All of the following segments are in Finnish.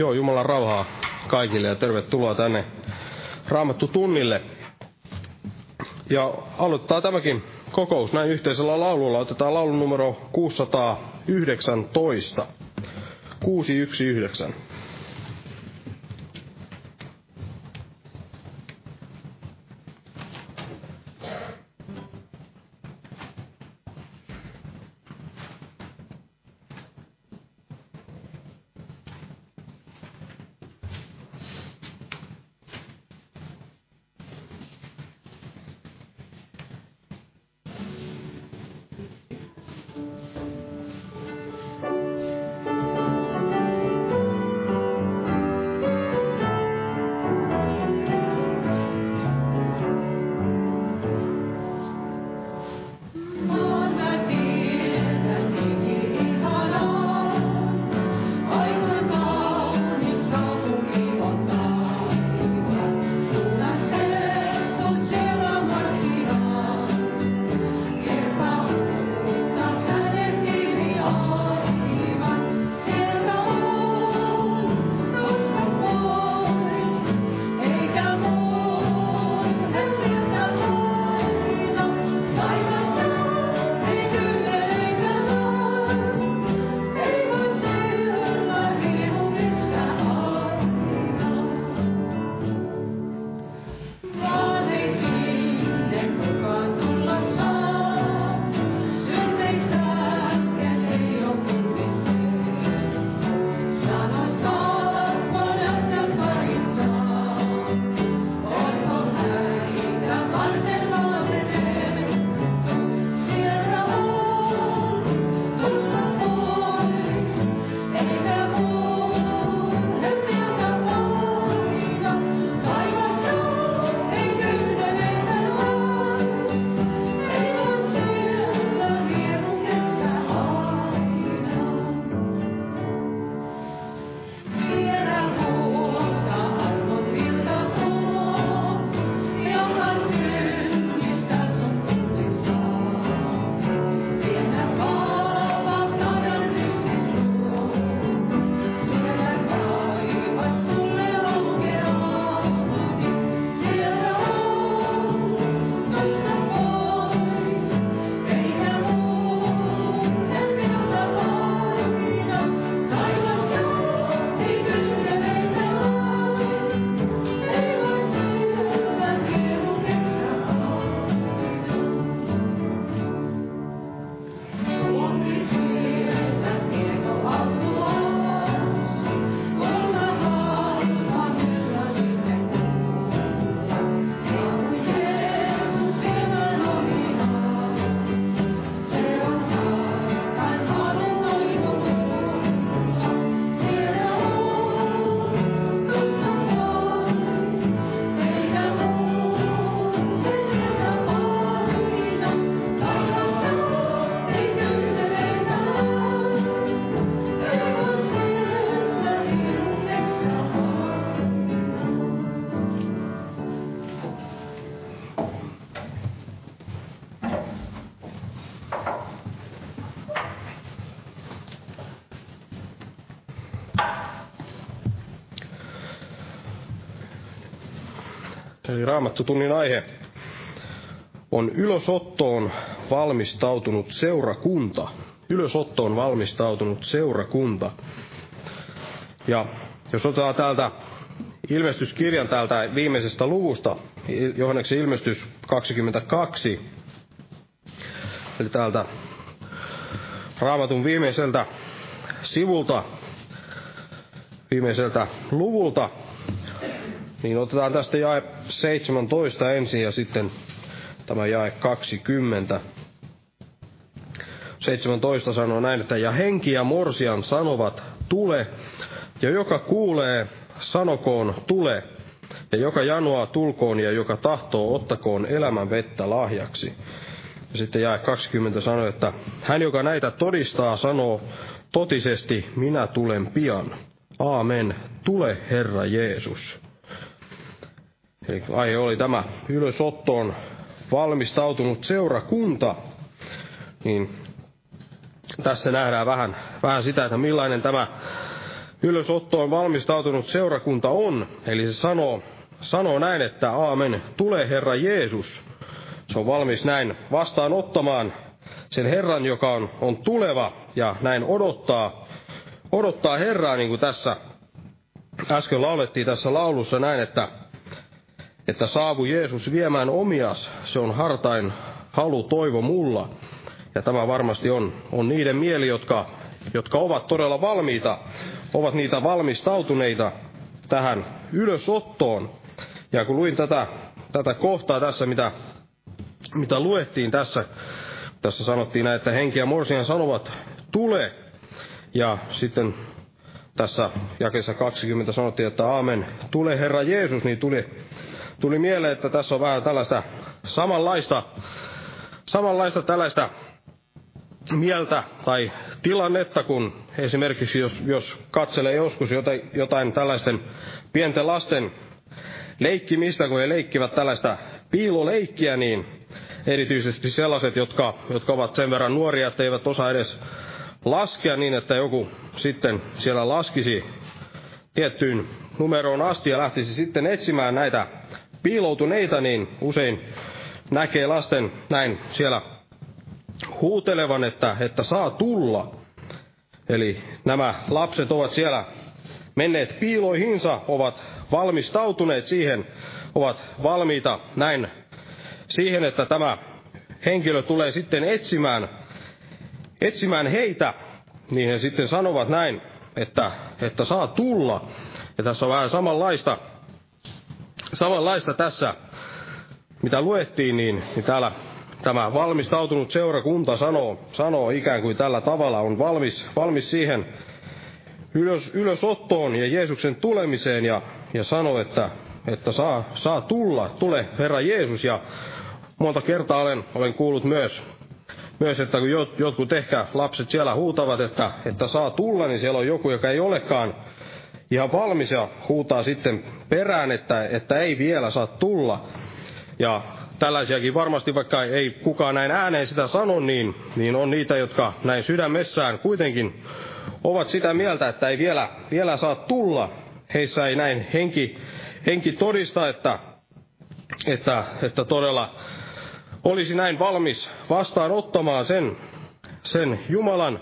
Joo, Jumalan rauhaa kaikille ja tervetuloa tänne Raamattu tunnille. Ja aloittaa tämäkin kokous näin yhteisellä laululla. Otetaan laulun numero 619. 619. Eli raamattutunnin aihe on ylösottoon valmistautunut seurakunta. Ylösottoon valmistautunut seurakunta. Ja jos otetaan täältä ilmestyskirjan täältä viimeisestä luvusta, Johanneksen ilmestys 22, eli täältä raamatun viimeiseltä sivulta, viimeiseltä luvulta, niin otetaan tästä jae 17 ensin ja sitten tämä jae 20. 17 sanoo näin, että ja henki ja morsian sanovat, tule, ja joka kuulee, sanokoon, tule, ja joka janoaa tulkoon, ja joka tahtoo, ottakoon elämän vettä lahjaksi. Ja sitten jae 20 sanoo, että hän, joka näitä todistaa, sanoo totisesti, minä tulen pian. Aamen, tule Herra Jeesus. Eli aihe oli tämä ylösottoon valmistautunut seurakunta. Niin tässä nähdään vähän, vähän sitä, että millainen tämä ylösottoon valmistautunut seurakunta on. Eli se sanoo, sanoo näin, että aamen, tule Herra Jeesus. Se on valmis näin vastaanottamaan sen Herran, joka on, on tuleva ja näin odottaa, odottaa Herraa, niin kuin tässä äsken laulettiin tässä laulussa näin, että, että saavu Jeesus viemään omias, se on hartain halu, toivo mulla. Ja tämä varmasti on, on niiden mieli, jotka, jotka ovat todella valmiita, ovat niitä valmistautuneita tähän ylösottoon. Ja kun luin tätä, tätä kohtaa tässä, mitä, mitä luettiin tässä, tässä sanottiin näin, että henki ja morsian sanovat, tule. Ja sitten tässä jakessa 20 sanottiin, että aamen, tule Herra Jeesus, niin tuli, tuli mieleen, että tässä on vähän tällaista samanlaista, samanlaista tällaista mieltä tai tilannetta, kun esimerkiksi jos, jos katselee joskus jotain, jotain tällaisten pienten lasten leikkimistä, kun he leikkivät tällaista piiloleikkiä, niin erityisesti sellaiset, jotka, jotka ovat sen verran nuoria, että eivät osaa edes laskea niin, että joku sitten siellä laskisi tiettyyn numeroon asti ja lähtisi sitten etsimään näitä piiloutuneita, niin usein näkee lasten näin siellä huutelevan, että, että saa tulla. Eli nämä lapset ovat siellä menneet piiloihinsa, ovat valmistautuneet siihen, ovat valmiita näin siihen, että tämä henkilö tulee sitten etsimään, etsimään heitä, niin he sitten sanovat näin, että, että saa tulla. Ja tässä on vähän samanlaista, samanlaista tässä, mitä luettiin, niin, niin täällä tämä valmistautunut seurakunta sanoo, sanoo ikään kuin tällä tavalla, on valmis, valmis siihen ylös, ylösottoon ja Jeesuksen tulemiseen ja, ja sanoo, että, että saa, saa tulla, tule Herra Jeesus. Ja monta kertaa olen, olen kuullut myös, myös, että kun jotkut ehkä lapset siellä huutavat, että, että saa tulla, niin siellä on joku, joka ei olekaan ihan valmis ja huutaa sitten perään, että, että ei vielä saa tulla. Ja tällaisiakin varmasti, vaikka ei kukaan näin ääneen sitä sano, niin, niin on niitä, jotka näin sydämessään kuitenkin ovat sitä mieltä, että ei vielä, vielä saa tulla. Heissä ei näin henki, henki todista, että, että, että todella olisi näin valmis vastaanottamaan sen, sen Jumalan,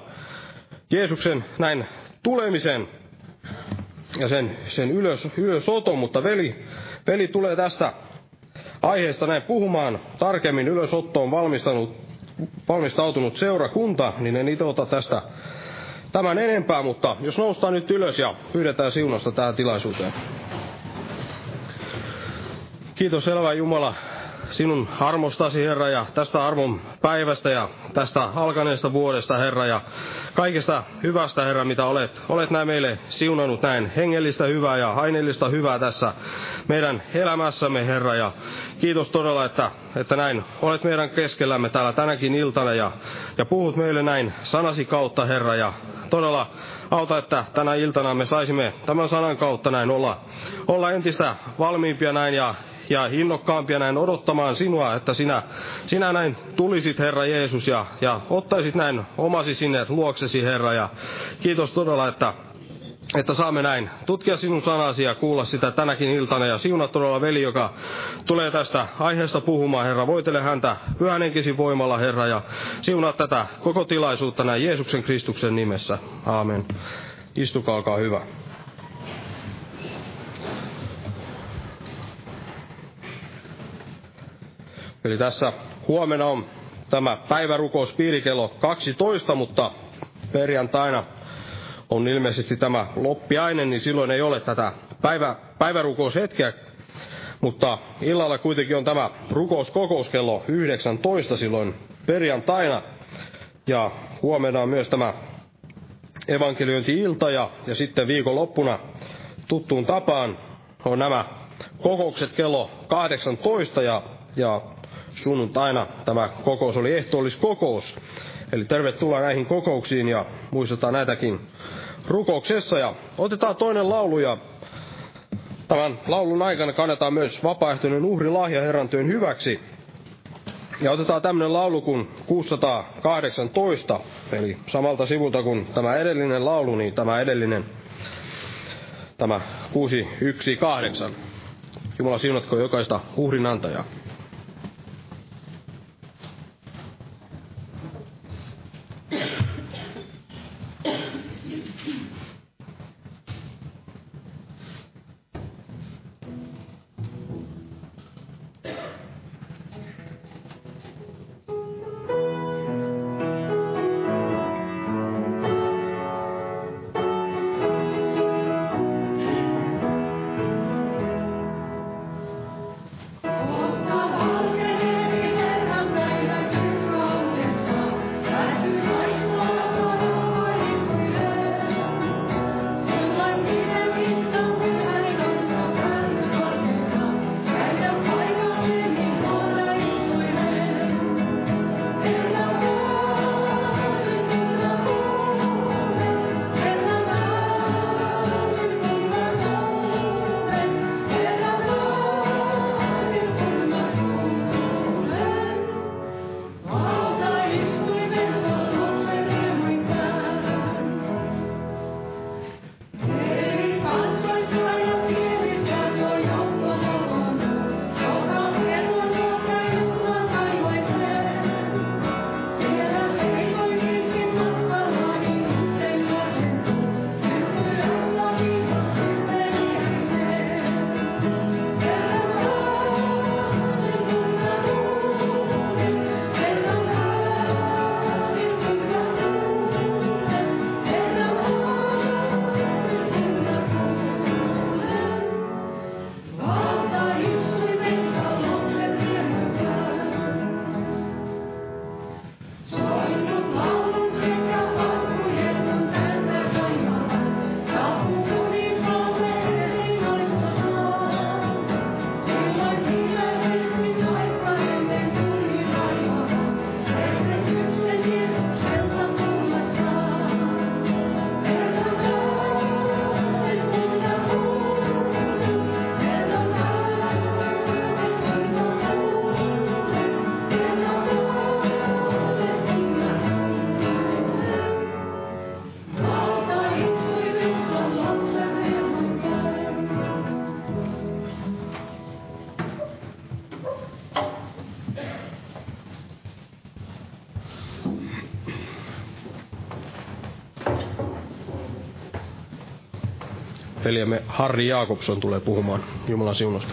Jeesuksen näin tulemisen ja sen, sen ylös, ylösoton, mutta veli, veli tulee tästä aiheesta näin puhumaan tarkemmin ylösottoon valmistanut, valmistautunut seurakunta, niin en itse ota tästä tämän enempää, mutta jos noustaan nyt ylös ja pyydetään siunasta tähän tilaisuuteen. Kiitos elävä Jumala sinun armostasi, Herra, ja tästä armon päivästä ja tästä alkaneesta vuodesta, Herra, ja kaikesta hyvästä, Herra, mitä olet, olet näin meille siunannut näin hengellistä hyvää ja aineellista hyvää tässä meidän elämässämme, Herra, ja kiitos todella, että, että näin olet meidän keskellämme täällä tänäkin iltana ja, ja puhut meille näin sanasi kautta, Herra, ja todella auta, että tänä iltana me saisimme tämän sanan kautta näin olla, olla entistä valmiimpia näin ja, ja innokkaampia näin odottamaan sinua, että sinä, sinä näin tulisit, Herra Jeesus, ja, ja ottaisit näin omasi sinne luoksesi, Herra. Ja kiitos todella, että että saamme näin tutkia sinun sanasi ja kuulla sitä tänäkin iltana. Ja siunat todella veli, joka tulee tästä aiheesta puhumaan, Herra. Voitele häntä pyhän henkisin voimalla, Herra, ja siunaa tätä koko tilaisuutta näin Jeesuksen Kristuksen nimessä. Aamen. Istukaa, olkaa hyvä. Eli tässä huomenna on tämä päivärukous kello 12, mutta perjantaina on ilmeisesti tämä loppiainen, niin silloin ei ole tätä päivä, päivärukoushetkeä. Mutta illalla kuitenkin on tämä rukouskokous kello 19 silloin perjantaina. Ja huomenna on myös tämä evankeliointi-ilta ja, ja sitten viikonloppuna tuttuun tapaan on nämä kokoukset kello 18 ja, ja sunnuntaina tämä kokous oli ehtoolliskokous. Eli tervetuloa näihin kokouksiin ja muistetaan näitäkin rukouksessa. Ja otetaan toinen laulu ja tämän laulun aikana kannetaan myös vapaaehtoinen uhrilahja Herran työn hyväksi. Ja otetaan tämmöinen laulu kuin 618, eli samalta sivulta kuin tämä edellinen laulu, niin tämä edellinen tämä 618. Jumala siunatko jokaista uhrin veljemme Harri Jaakobson tulee puhumaan Jumalan siunosta.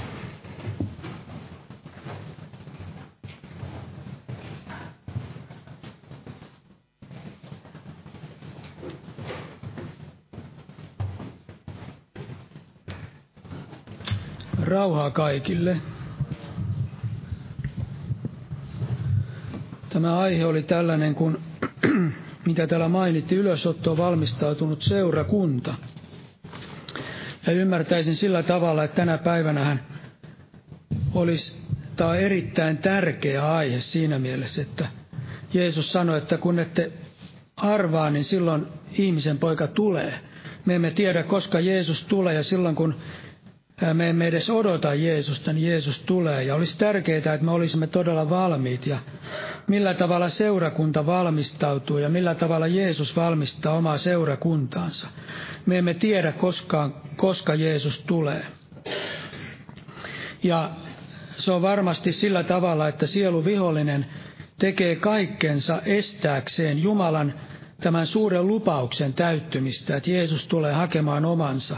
Rauhaa kaikille. Tämä aihe oli tällainen, kun mitä täällä mainitti, ylösottoon valmistautunut seurakunta – ja ymmärtäisin sillä tavalla, että tänä päivänä olisi tämä erittäin tärkeä aihe siinä mielessä, että Jeesus sanoi, että kun ette arvaa, niin silloin ihmisen poika tulee. Me emme tiedä, koska Jeesus tulee ja silloin kun me emme edes odota Jeesusta, niin Jeesus tulee. Ja olisi tärkeää, että me olisimme todella valmiit ja millä tavalla seurakunta valmistautuu ja millä tavalla Jeesus valmistaa omaa seurakuntaansa. Me emme tiedä koskaan, koska Jeesus tulee. Ja se on varmasti sillä tavalla, että sielu vihollinen tekee kaikkensa estääkseen Jumalan tämän suuren lupauksen täyttymistä, että Jeesus tulee hakemaan omansa.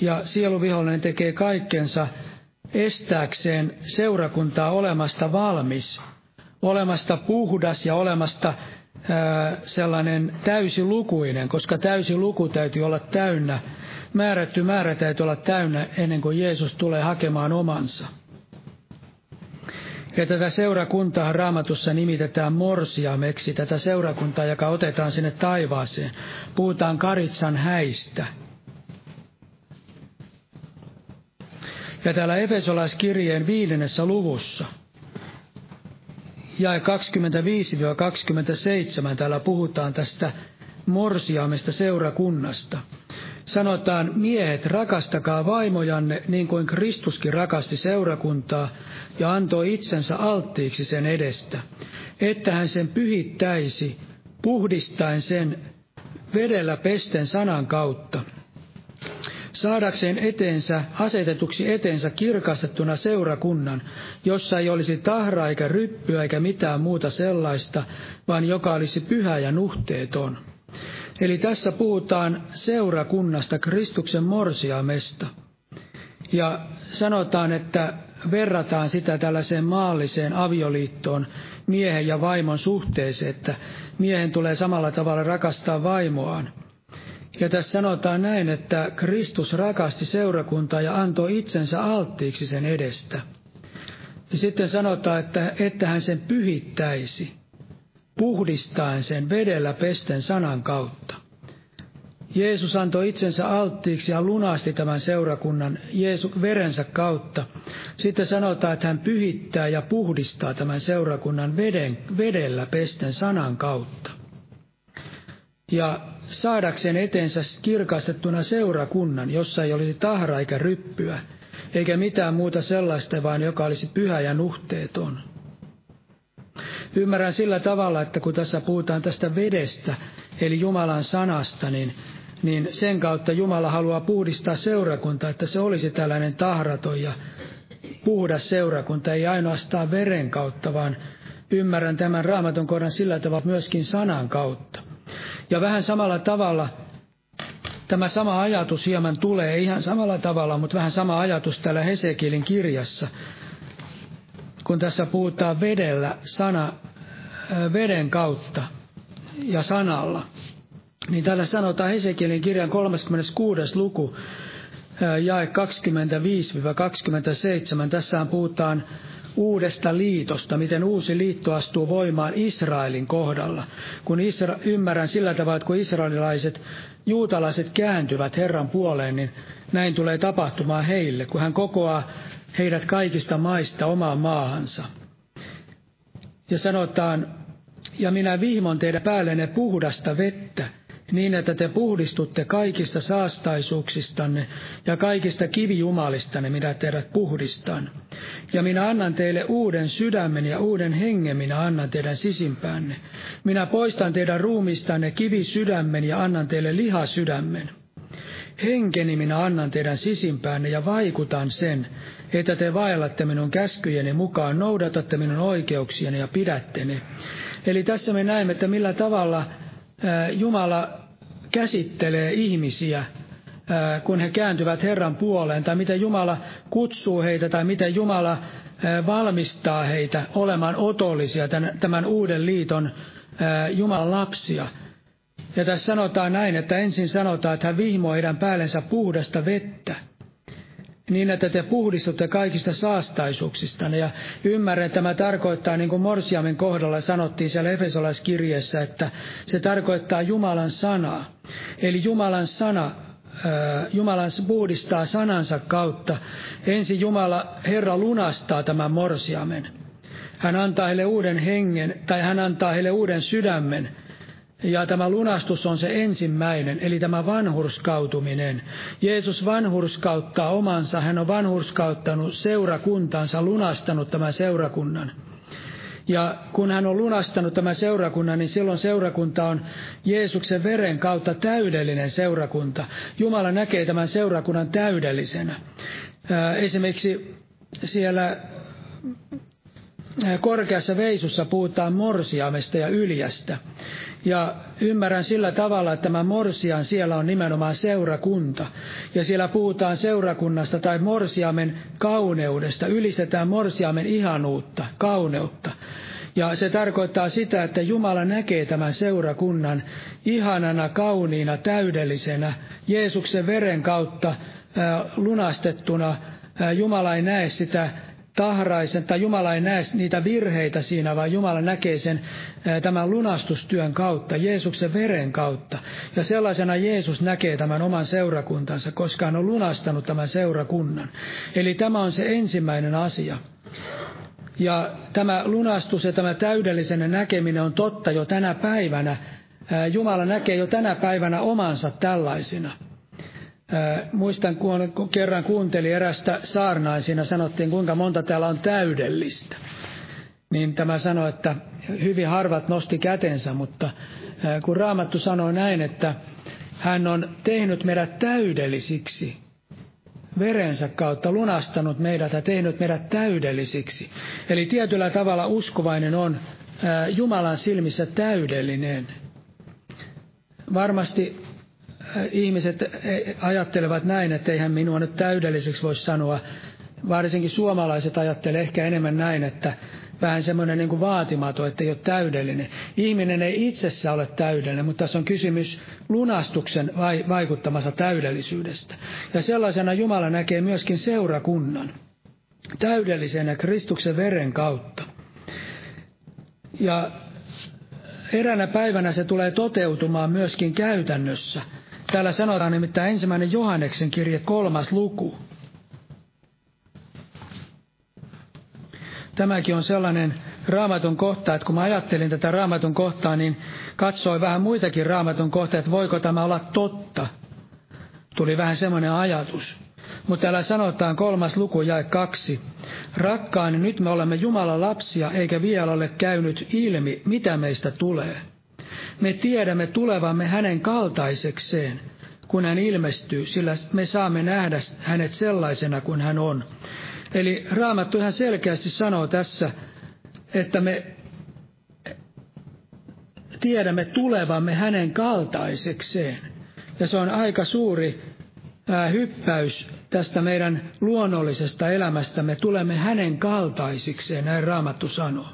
Ja sieluvihollinen tekee kaikkensa estääkseen seurakuntaa olemasta valmis olemasta puhdas ja olemasta sellainen täysilukuinen, koska täysi luku täytyy olla täynnä, määrätty määrä täytyy olla täynnä ennen kuin Jeesus tulee hakemaan omansa. Ja tätä seurakuntaa raamatussa nimitetään morsiameksi, tätä seurakuntaa, joka otetaan sinne taivaaseen. Puhutaan Karitsan häistä. Ja täällä Efesolaiskirjeen viidennessä luvussa – jae 25-27 täällä puhutaan tästä morsiamesta seurakunnasta. Sanotaan, miehet, rakastakaa vaimojanne niin kuin Kristuskin rakasti seurakuntaa ja antoi itsensä alttiiksi sen edestä, että hän sen pyhittäisi, puhdistaen sen vedellä pesten sanan kautta, saadakseen eteensä, asetetuksi eteensä kirkastettuna seurakunnan, jossa ei olisi tahra eikä ryppyä eikä mitään muuta sellaista, vaan joka olisi pyhä ja nuhteeton. Eli tässä puhutaan seurakunnasta, Kristuksen morsiamesta. Ja sanotaan, että verrataan sitä tällaiseen maalliseen avioliittoon, miehen ja vaimon suhteeseen, että miehen tulee samalla tavalla rakastaa vaimoaan. Ja tässä sanotaan näin, että Kristus rakasti seurakuntaa ja antoi itsensä alttiiksi sen edestä. Ja sitten sanotaan, että, että hän sen pyhittäisi, puhdistaen sen vedellä pesten sanan kautta. Jeesus antoi itsensä alttiiksi ja lunasti tämän seurakunnan Jeesu, verensä kautta. Sitten sanotaan, että hän pyhittää ja puhdistaa tämän seurakunnan veden, vedellä pesten sanan kautta. Ja saadakseen etensä kirkastettuna seurakunnan, jossa ei olisi tahra eikä ryppyä, eikä mitään muuta sellaista, vaan joka olisi pyhä ja nuhteeton. Ymmärrän sillä tavalla, että kun tässä puhutaan tästä vedestä, eli Jumalan sanasta, niin niin sen kautta Jumala haluaa puhdistaa seurakunta, että se olisi tällainen tahraton ja puhdas seurakunta, ei ainoastaan veren kautta, vaan ymmärrän tämän raamatun kohdan sillä tavalla myöskin sanan kautta. Ja vähän samalla tavalla tämä sama ajatus hieman tulee, ihan samalla tavalla, mutta vähän sama ajatus täällä Hesekilin kirjassa, kun tässä puhutaan vedellä, sana, veden kautta ja sanalla niin täällä sanotaan Hesekielin kirjan 36. luku, jae 25-27. Tässähän puhutaan uudesta liitosta, miten uusi liitto astuu voimaan Israelin kohdalla. Kun Isra- ymmärrän sillä tavalla, että kun israelilaiset, juutalaiset kääntyvät Herran puoleen, niin näin tulee tapahtumaan heille, kun hän kokoaa heidät kaikista maista omaan maahansa. Ja sanotaan, ja minä vihmon teidän päällenne puhdasta vettä, niin että te puhdistutte kaikista saastaisuuksistanne ja kaikista kivijumalistanne, mitä teidät puhdistan. Ja minä annan teille uuden sydämen ja uuden hengen, minä annan teidän sisimpäänne. Minä poistan teidän ruumistanne kivisydämen ja annan teille lihasydämen. Henkeni minä annan teidän sisimpäänne ja vaikutan sen, että te vaellatte minun käskyjeni mukaan, noudatatte minun oikeuksieni ja pidätte ne. Eli tässä me näemme, että millä tavalla Jumala käsittelee ihmisiä, kun he kääntyvät Herran puoleen, tai miten Jumala kutsuu heitä, tai miten Jumala valmistaa heitä olemaan otollisia tämän uuden liiton Jumalan lapsia. Ja tässä sanotaan näin, että ensin sanotaan, että hän vihmoo heidän päällensä puhdasta vettä – niin, että te puhdistutte kaikista saastaisuuksista. Ja ymmärrän, että tämä tarkoittaa, niin kuin Morsiamen kohdalla sanottiin siellä Efesolaiskirjeessä, että se tarkoittaa Jumalan sanaa. Eli Jumalan sana, Jumalan puhdistaa sanansa kautta. Ensin Jumala, Herra lunastaa tämän Morsiamen. Hän antaa heille uuden hengen, tai hän antaa heille uuden sydämen, ja tämä lunastus on se ensimmäinen, eli tämä vanhurskautuminen. Jeesus vanhurskauttaa omansa, hän on vanhurskauttanut seurakuntansa, lunastanut tämän seurakunnan. Ja kun hän on lunastanut tämän seurakunnan, niin silloin seurakunta on Jeesuksen veren kautta täydellinen seurakunta. Jumala näkee tämän seurakunnan täydellisenä. Esimerkiksi siellä korkeassa veisussa puhutaan morsiamesta ja yljästä. Ja ymmärrän sillä tavalla, että tämä morsian siellä on nimenomaan seurakunta. Ja siellä puhutaan seurakunnasta tai morsiamen kauneudesta. Ylistetään morsiamen ihanuutta, kauneutta. Ja se tarkoittaa sitä, että Jumala näkee tämän seurakunnan ihanana, kauniina, täydellisenä, Jeesuksen veren kautta lunastettuna. Jumala ei näe sitä tahraisen, tai Jumala ei näe niitä virheitä siinä, vaan Jumala näkee sen tämän lunastustyön kautta, Jeesuksen veren kautta. Ja sellaisena Jeesus näkee tämän oman seurakuntansa, koska hän on lunastanut tämän seurakunnan. Eli tämä on se ensimmäinen asia. Ja tämä lunastus ja tämä täydellisen näkeminen on totta jo tänä päivänä. Jumala näkee jo tänä päivänä omansa tällaisina muistan, kun kerran kuuntelin erästä saarnaa, siinä sanottiin, kuinka monta täällä on täydellistä. Niin tämä sanoi, että hyvin harvat nosti kätensä, mutta kun Raamattu sanoo näin, että hän on tehnyt meidät täydellisiksi verensä kautta lunastanut meidät ja tehnyt meidät täydellisiksi. Eli tietyllä tavalla uskovainen on Jumalan silmissä täydellinen. Varmasti ihmiset ajattelevat näin, että eihän minua nyt täydelliseksi voi sanoa. Varsinkin suomalaiset ajattelevat ehkä enemmän näin, että vähän semmoinen niin kuin vaatimaton, että ei ole täydellinen. Ihminen ei itsessä ole täydellinen, mutta tässä on kysymys lunastuksen vaikuttamassa täydellisyydestä. Ja sellaisena Jumala näkee myöskin seurakunnan täydellisenä Kristuksen veren kautta. Ja eräänä päivänä se tulee toteutumaan myöskin käytännössä. Täällä sanotaan nimittäin ensimmäinen Johanneksen kirje kolmas luku. Tämäkin on sellainen raamatun kohta, että kun mä ajattelin tätä raamatun kohtaa, niin katsoin vähän muitakin raamatun kohtia, että voiko tämä olla totta. Tuli vähän semmoinen ajatus. Mutta täällä sanotaan kolmas luku jae kaksi. Rakkaani, nyt me olemme Jumalan lapsia, eikä vielä ole käynyt ilmi, mitä meistä tulee. Me tiedämme tulevamme hänen kaltaisekseen, kun hän ilmestyy, sillä me saamme nähdä hänet sellaisena kuin hän on. Eli Raamattu ihan selkeästi sanoo tässä, että me tiedämme tulevamme hänen kaltaisekseen. Ja se on aika suuri hyppäys tästä meidän luonnollisesta elämästä. Me tulemme hänen kaltaisikseen, näin Raamattu sanoo.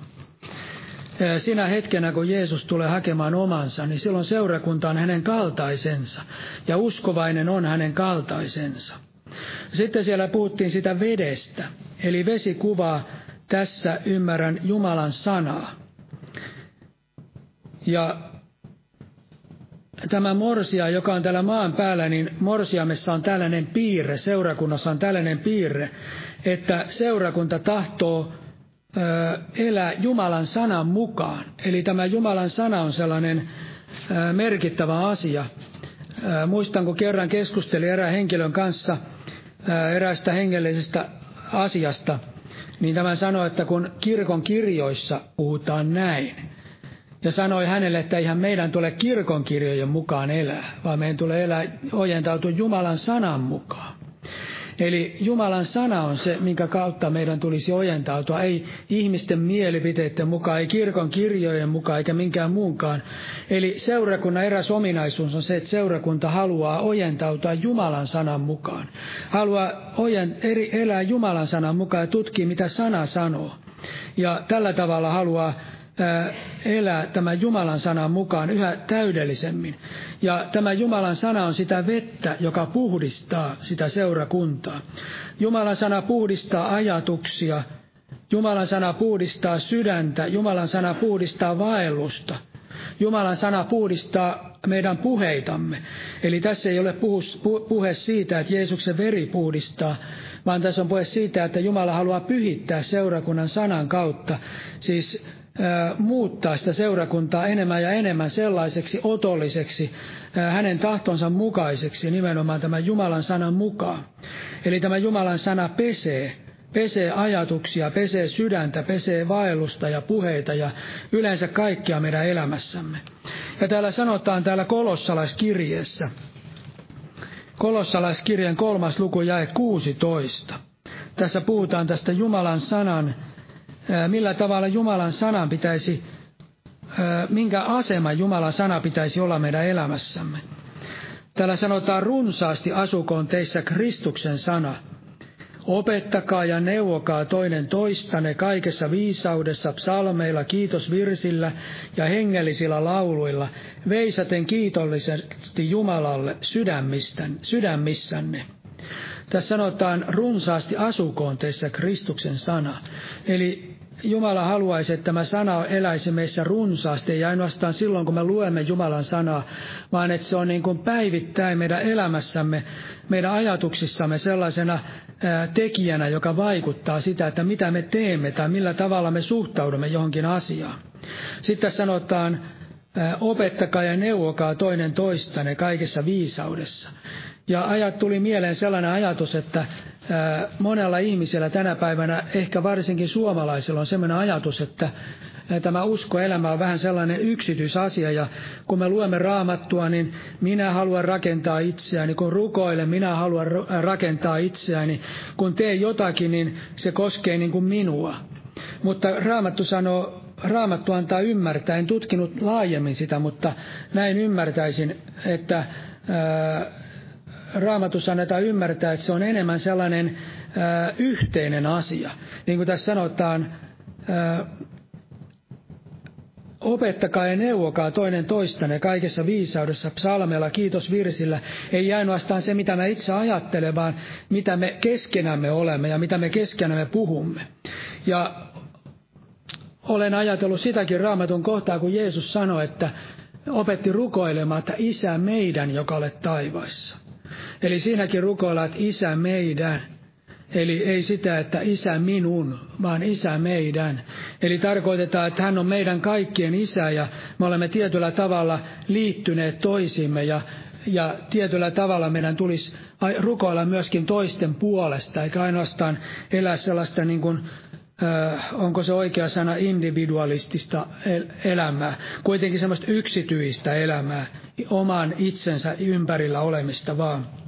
Sinä hetkenä, kun Jeesus tulee hakemaan omansa, niin silloin seurakunta on hänen kaltaisensa, ja uskovainen on hänen kaltaisensa. Sitten siellä puhuttiin sitä vedestä, eli vesi kuvaa tässä ymmärrän Jumalan sanaa. Ja tämä morsia, joka on täällä maan päällä, niin morsiamessa on tällainen piirre, seurakunnassa on tällainen piirre, että seurakunta tahtoo elää Jumalan sanan mukaan. Eli tämä Jumalan sana on sellainen merkittävä asia. Muistan, kun kerran keskustelin erään henkilön kanssa – eräästä hengellisestä asiasta, niin tämä sanoi, että kun kirkon kirjoissa puhutaan näin, ja sanoi hänelle, että eihän meidän tule kirkon kirjojen mukaan elää, vaan meidän tulee elää ojentautua Jumalan sanan mukaan. Eli Jumalan sana on se, minkä kautta meidän tulisi ojentautua, ei ihmisten mielipiteiden mukaan, ei kirkon kirjojen mukaan eikä minkään muunkaan. Eli seurakunnan eräs ominaisuus on se, että seurakunta haluaa ojentautua Jumalan sanan mukaan. Haluaa ojen, eri, elää Jumalan sanan mukaan ja tutkia, mitä sana sanoo. Ja tällä tavalla haluaa elää tämän Jumalan sanan mukaan yhä täydellisemmin. Ja tämä Jumalan sana on sitä vettä, joka puhdistaa sitä seurakuntaa. Jumalan sana puhdistaa ajatuksia, Jumalan sana puhdistaa sydäntä, Jumalan sana puhdistaa vaellusta. Jumalan sana puhdistaa meidän puheitamme. Eli tässä ei ole puhe siitä, että Jeesuksen veri puhdistaa, vaan tässä on puhe siitä, että Jumala haluaa pyhittää seurakunnan sanan kautta. Siis muuttaa sitä seurakuntaa enemmän ja enemmän sellaiseksi otolliseksi, hänen tahtonsa mukaiseksi, nimenomaan tämän Jumalan sanan mukaan. Eli tämä Jumalan sana pesee, pesee ajatuksia, pesee sydäntä, pesee vaellusta ja puheita ja yleensä kaikkia meidän elämässämme. Ja täällä sanotaan täällä kolossalaiskirjeessä, kolossalaiskirjan kolmas luku jäi 16. Tässä puhutaan tästä Jumalan sanan millä tavalla Jumalan sanan pitäisi, minkä asema Jumalan sana pitäisi olla meidän elämässämme. Täällä sanotaan runsaasti asukoon teissä Kristuksen sana. Opettakaa ja neuvokaa toinen toistanne kaikessa viisaudessa, psalmeilla, kiitosvirsillä ja hengellisillä lauluilla, veisaten kiitollisesti Jumalalle sydämissänne. Tässä sanotaan runsaasti asukoon teissä Kristuksen sana. Eli Jumala haluaisi, että tämä sana eläisi meissä runsaasti, ja ainoastaan silloin, kun me luemme Jumalan sanaa, vaan että se on niin kuin päivittäin meidän elämässämme, meidän ajatuksissamme sellaisena tekijänä, joka vaikuttaa sitä, että mitä me teemme tai millä tavalla me suhtaudumme johonkin asiaan. Sitten sanotaan, opettakaa ja neuvokaa toinen toistanne kaikessa viisaudessa. Ja ajat tuli mieleen sellainen ajatus, että monella ihmisellä tänä päivänä, ehkä varsinkin suomalaisilla, on sellainen ajatus, että tämä uskoelämä on vähän sellainen yksityisasia ja kun me luemme raamattua, niin minä haluan rakentaa itseäni. Kun rukoilen, minä haluan rakentaa itseäni. Kun teen jotakin, niin se koskee niin kuin minua. Mutta raamattu sanoo, raamattu antaa ymmärtää, en tutkinut laajemmin sitä, mutta näin ymmärtäisin, että raamatussa annetaan ymmärtää, että se on enemmän sellainen ää, yhteinen asia. Niin kuin tässä sanotaan, ää, Opettakaa ja neuvokaa toinen toistanne kaikessa viisaudessa, psalmella, kiitos virsillä. Ei ainoastaan se, mitä me itse ajattele, vaan mitä me keskenämme olemme ja mitä me keskenämme puhumme. Ja olen ajatellut sitäkin raamatun kohtaa, kun Jeesus sanoi, että opetti rukoilemaan, että Isä meidän, joka olet taivaissa. Eli siinäkin rukoillaan, että Isä meidän. Eli ei sitä, että isä minun, vaan isä meidän. Eli tarkoitetaan, että hän on meidän kaikkien isä ja me olemme tietyllä tavalla liittyneet toisimme ja, ja tietyllä tavalla meidän tulisi rukoilla myöskin toisten puolesta, eikä ainoastaan elää sellaista niin kuin, äh, onko se oikea sana, individualistista elämää, kuitenkin semmoista yksityistä elämää, oman itsensä ympärillä olemista vaan.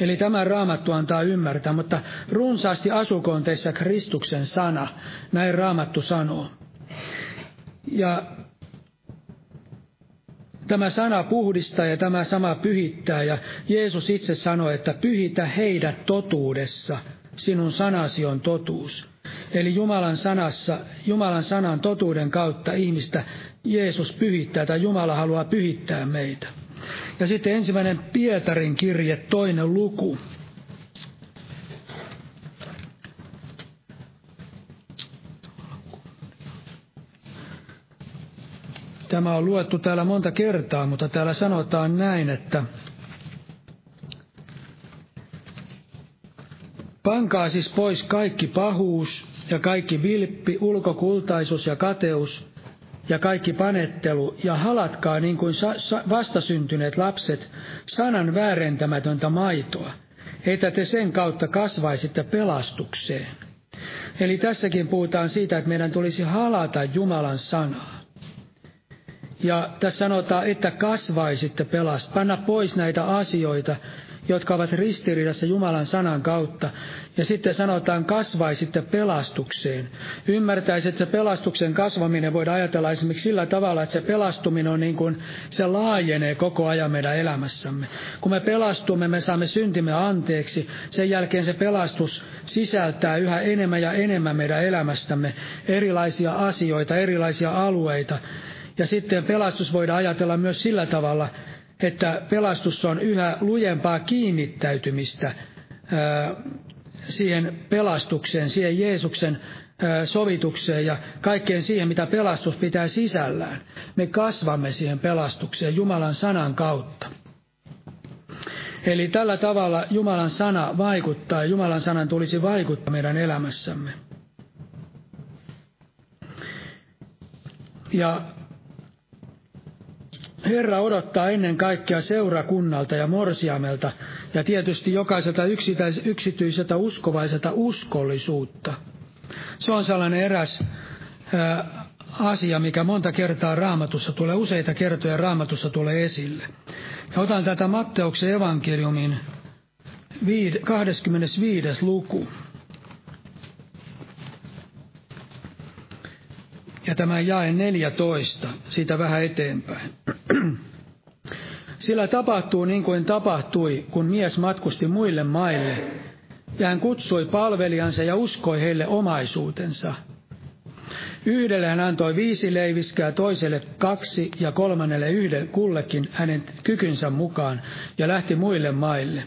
Eli tämä raamattu antaa ymmärtää, mutta runsaasti asukoon teissä Kristuksen sana, näin raamattu sanoo. Ja tämä sana puhdistaa ja tämä sama pyhittää ja Jeesus itse sanoi, että pyhitä heidät totuudessa, sinun sanasi on totuus. Eli Jumalan sanassa, Jumalan sanan totuuden kautta ihmistä Jeesus pyhittää tai Jumala haluaa pyhittää meitä. Ja sitten ensimmäinen Pietarin kirje, toinen luku. Tämä on luettu täällä monta kertaa, mutta täällä sanotaan näin, että Pankaa siis pois kaikki pahuus ja kaikki vilppi, ulkokultaisuus ja kateus ja kaikki panettelu, ja halatkaa niin kuin vastasyntyneet lapset sanan väärentämätöntä maitoa, että te sen kautta kasvaisitte pelastukseen. Eli tässäkin puhutaan siitä, että meidän tulisi halata Jumalan sanaa. Ja tässä sanotaan, että kasvaisitte pelast, panna pois näitä asioita, jotka ovat ristiriidassa Jumalan sanan kautta. Ja sitten sanotaan, kasvaisitte pelastukseen. Ymmärtäisi, että se pelastuksen kasvaminen voidaan ajatella esimerkiksi sillä tavalla, että se pelastuminen on niin kuin, se laajenee koko ajan meidän elämässämme. Kun me pelastumme, me saamme syntimme anteeksi. Sen jälkeen se pelastus sisältää yhä enemmän ja enemmän meidän elämästämme erilaisia asioita, erilaisia alueita. Ja sitten pelastus voidaan ajatella myös sillä tavalla, että pelastus on yhä lujempaa kiinnittäytymistä siihen pelastukseen, siihen Jeesuksen sovitukseen ja kaikkeen siihen, mitä pelastus pitää sisällään. Me kasvamme siihen pelastukseen Jumalan sanan kautta. Eli tällä tavalla Jumalan sana vaikuttaa Jumalan sanan tulisi vaikuttaa meidän elämässämme. Ja Herra odottaa ennen kaikkea seurakunnalta ja morsiamelta ja tietysti jokaiselta yksityiseltä uskovaiselta uskollisuutta. Se on sellainen eräs ää, asia, mikä monta kertaa raamatussa tulee, useita kertoja raamatussa tulee esille. Ja otan tätä Matteuksen evankeliumin 25. luku. Ja tämä jae 14, siitä vähän eteenpäin. Sillä tapahtuu niin kuin tapahtui, kun mies matkusti muille maille, ja hän kutsui palvelijansa ja uskoi heille omaisuutensa. Yhdelle hän antoi viisi leiviskää, toiselle kaksi ja kolmannelle yhden kullekin hänen kykynsä mukaan ja lähti muille maille.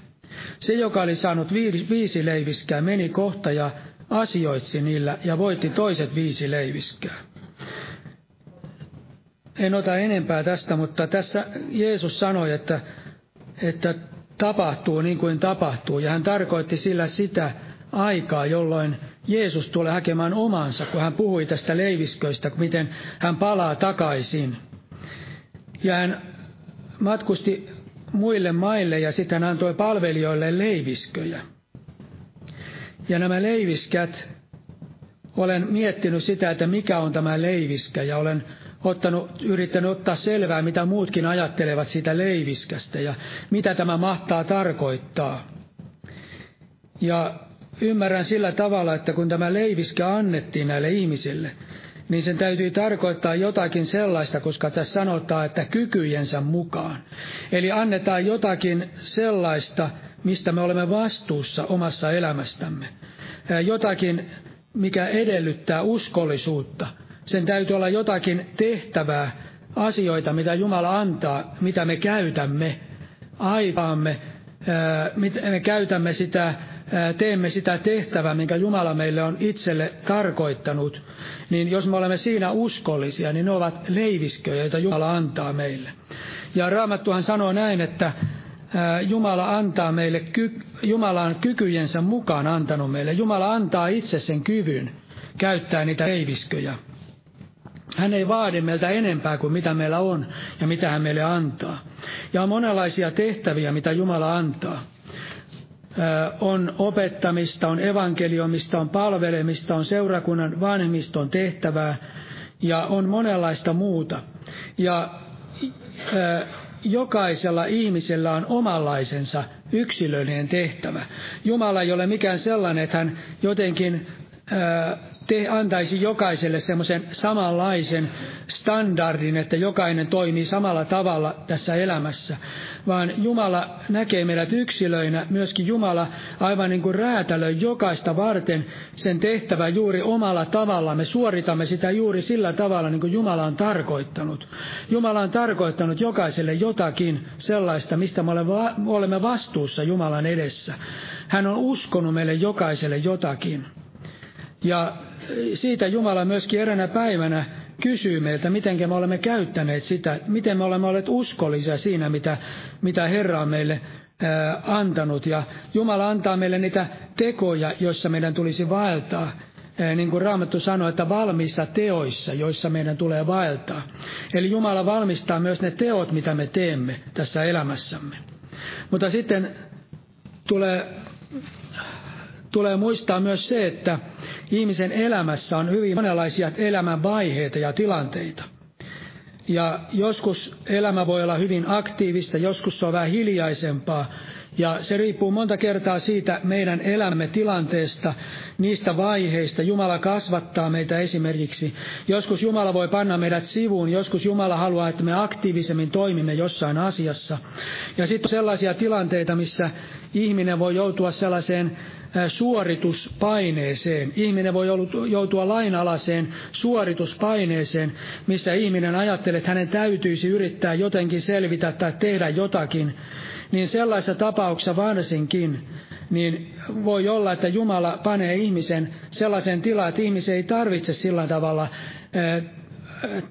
Se, joka oli saanut viisi leiviskää, meni kohta ja asioitsi niillä ja voitti toiset viisi leiviskää. En ota enempää tästä, mutta tässä Jeesus sanoi, että, että tapahtuu niin kuin tapahtuu. Ja hän tarkoitti sillä sitä aikaa, jolloin Jeesus tulee hakemaan omansa, kun hän puhui tästä leivisköistä, miten hän palaa takaisin. Ja hän matkusti muille maille ja sitten hän antoi palvelijoille leivisköjä. Ja nämä leiviskät olen miettinyt sitä, että mikä on tämä leiviskä, ja olen ottanut, yrittänyt ottaa selvää, mitä muutkin ajattelevat siitä leiviskästä, ja mitä tämä mahtaa tarkoittaa. Ja ymmärrän sillä tavalla, että kun tämä leiviskä annettiin näille ihmisille, niin sen täytyy tarkoittaa jotakin sellaista, koska tässä sanotaan, että kykyjensä mukaan. Eli annetaan jotakin sellaista, mistä me olemme vastuussa omassa elämästämme. Jotakin, mikä edellyttää uskollisuutta. Sen täytyy olla jotakin tehtävää, asioita, mitä Jumala antaa, mitä me käytämme, aivaamme, me käytämme sitä teemme sitä tehtävää, minkä Jumala meille on itselle tarkoittanut, niin jos me olemme siinä uskollisia, niin ne ovat leivisköjä, joita Jumala antaa meille. Ja Raamattuhan sanoo näin, että Jumala antaa meille, Jumala on kykyjensä mukaan antanut meille. Jumala antaa itse sen kyvyn käyttää niitä leivisköjä. Hän ei vaadi meiltä enempää kuin mitä meillä on ja mitä hän meille antaa. Ja on monenlaisia tehtäviä, mitä Jumala antaa on opettamista, on evankeliumista, on palvelemista, on seurakunnan vanhemmiston tehtävää ja on monenlaista muuta. Ja jokaisella ihmisellä on omanlaisensa yksilöllinen tehtävä. Jumala ei ole mikään sellainen, että hän jotenkin te antaisi jokaiselle semmoisen samanlaisen standardin, että jokainen toimii samalla tavalla tässä elämässä, vaan Jumala näkee meidät yksilöinä, myöskin Jumala aivan niin kuin räätälöi jokaista varten sen tehtävä juuri omalla tavalla. Me suoritamme sitä juuri sillä tavalla, niin kuin Jumala on tarkoittanut. Jumala on tarkoittanut jokaiselle jotakin sellaista, mistä me olemme vastuussa Jumalan edessä. Hän on uskonut meille jokaiselle jotakin. Ja siitä Jumala myöskin eränä päivänä kysyy meiltä, miten me olemme käyttäneet sitä, miten me olemme olleet uskollisia siinä, mitä, mitä Herra on meille antanut. Ja Jumala antaa meille niitä tekoja, joissa meidän tulisi vaeltaa. Niin kuin Raamattu sanoi, että valmiissa teoissa, joissa meidän tulee vaeltaa. Eli Jumala valmistaa myös ne teot, mitä me teemme tässä elämässämme. Mutta sitten tulee tulee muistaa myös se, että ihmisen elämässä on hyvin monenlaisia elämän vaiheita ja tilanteita. Ja joskus elämä voi olla hyvin aktiivista, joskus se on vähän hiljaisempaa. Ja se riippuu monta kertaa siitä meidän elämämme tilanteesta, niistä vaiheista. Jumala kasvattaa meitä esimerkiksi. Joskus Jumala voi panna meidät sivuun, joskus Jumala haluaa, että me aktiivisemmin toimimme jossain asiassa. Ja sitten on sellaisia tilanteita, missä ihminen voi joutua sellaiseen suorituspaineeseen. Ihminen voi joutua lainalaiseen suorituspaineeseen, missä ihminen ajattelee, että hänen täytyisi yrittää jotenkin selvitä tai tehdä jotakin. Niin sellaisessa tapauksessa varsinkin, niin voi olla, että Jumala panee ihmisen sellaisen tilaan, että ihmisen ei tarvitse sillä tavalla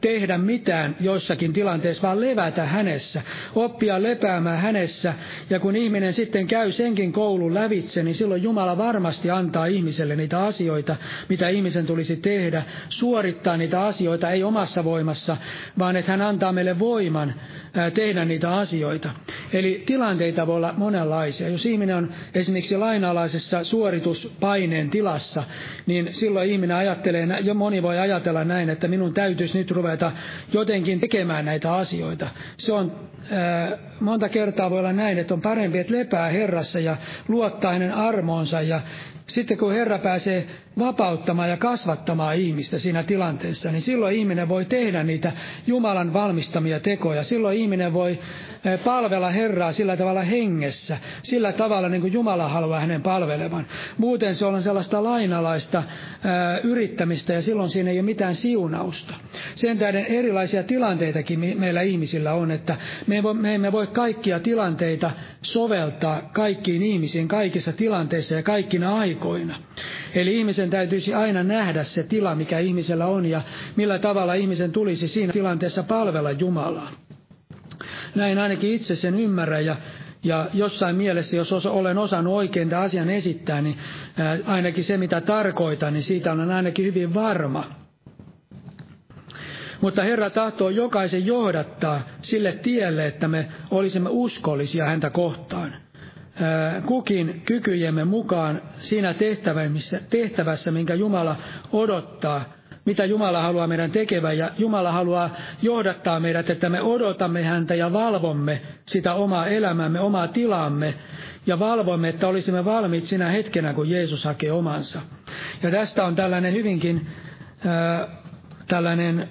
tehdä mitään joissakin tilanteissa, vaan levätä hänessä, oppia lepäämään hänessä. Ja kun ihminen sitten käy senkin koulun lävitse, niin silloin Jumala varmasti antaa ihmiselle niitä asioita, mitä ihmisen tulisi tehdä, suorittaa niitä asioita, ei omassa voimassa, vaan että hän antaa meille voiman tehdä niitä asioita. Eli tilanteita voi olla monenlaisia. Jos ihminen on esimerkiksi lainalaisessa suorituspaineen tilassa, niin silloin ihminen ajattelee, jo moni voi ajatella näin, että minun täytyisi nyt ruveta jotenkin tekemään näitä asioita. Se on monta kertaa voi olla näin, että on parempi, että lepää Herrassa ja luottaa hänen armoonsa ja sitten kun Herra pääsee vapauttamaan ja kasvattamaan ihmistä siinä tilanteessa, niin silloin ihminen voi tehdä niitä Jumalan valmistamia tekoja. Silloin ihminen voi eh, palvella Herraa sillä tavalla hengessä, sillä tavalla niin kuin Jumala haluaa hänen palvelevan. Muuten se on sellaista lainalaista eh, yrittämistä ja silloin siinä ei ole mitään siunausta. Sen tähden erilaisia tilanteitakin meillä ihmisillä on, että me emme voi kaikkia tilanteita soveltaa kaikkiin ihmisiin kaikissa tilanteissa ja kaikkina aikoina. Eli ihmisen täytyisi aina nähdä se tila, mikä ihmisellä on ja millä tavalla ihmisen tulisi siinä tilanteessa palvella Jumalaa. Näin ainakin itse sen ymmärrän ja, ja jossain mielessä, jos olen osannut oikein tämän asian esittää, niin ainakin se mitä tarkoitan, niin siitä on ainakin hyvin varma. Mutta Herra tahtoo jokaisen johdattaa sille tielle, että me olisimme uskollisia häntä kohtaan. Kukin kykyjemme mukaan siinä tehtävässä, tehtävässä, minkä Jumala odottaa, mitä Jumala haluaa meidän tekevän. Ja Jumala haluaa johdattaa meidät, että me odotamme häntä ja valvomme sitä omaa elämäämme, omaa tilaamme, ja valvomme, että olisimme valmiit sinä hetkenä, kun Jeesus hakee omansa. Ja tästä on tällainen hyvinkin äh, tällainen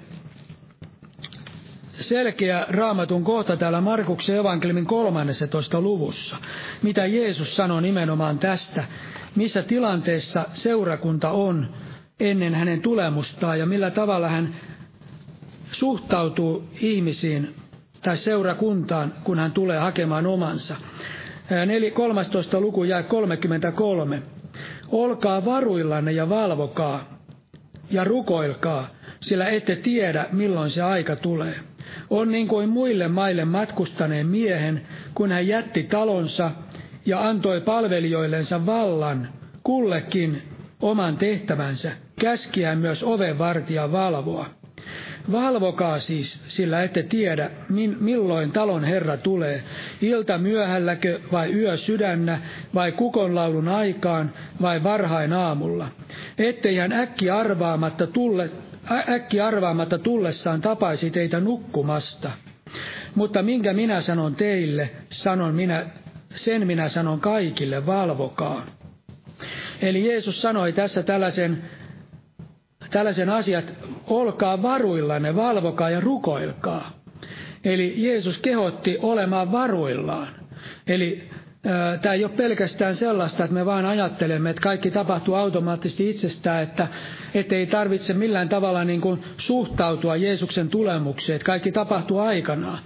selkeä raamatun kohta täällä Markuksen evankeliumin 13. luvussa, mitä Jeesus sanoi nimenomaan tästä, missä tilanteessa seurakunta on ennen hänen tulemustaan ja millä tavalla hän suhtautuu ihmisiin tai seurakuntaan, kun hän tulee hakemaan omansa. 13. luku jää 33. Olkaa varuillanne ja valvokaa ja rukoilkaa, sillä ette tiedä, milloin se aika tulee. On niin kuin muille maille matkustaneen miehen, kun hän jätti talonsa ja antoi palvelijoillensa vallan, kullekin oman tehtävänsä, käskiään myös ovenvartija valvoa. Valvokaa siis, sillä ette tiedä, milloin talon herra tulee, ilta myöhälläkö vai yö sydännä vai kukonlaulun aikaan vai varhain aamulla. Ettei hän äkki arvaamatta, tulle, äkki arvaamatta tullessaan tapaisi teitä nukkumasta. Mutta minkä minä sanon teille, sanon minä, sen minä sanon kaikille, valvokaa. Eli Jeesus sanoi tässä tällaisen tällaisen asiat, olkaa varuillanne, valvokaa ja rukoilkaa. Eli Jeesus kehotti olemaan varuillaan. Eli Tämä ei ole pelkästään sellaista, että me vaan ajattelemme, että kaikki tapahtuu automaattisesti itsestään, että, että ei tarvitse millään tavalla niin kuin suhtautua Jeesuksen tulemukseen, että kaikki tapahtuu aikanaan.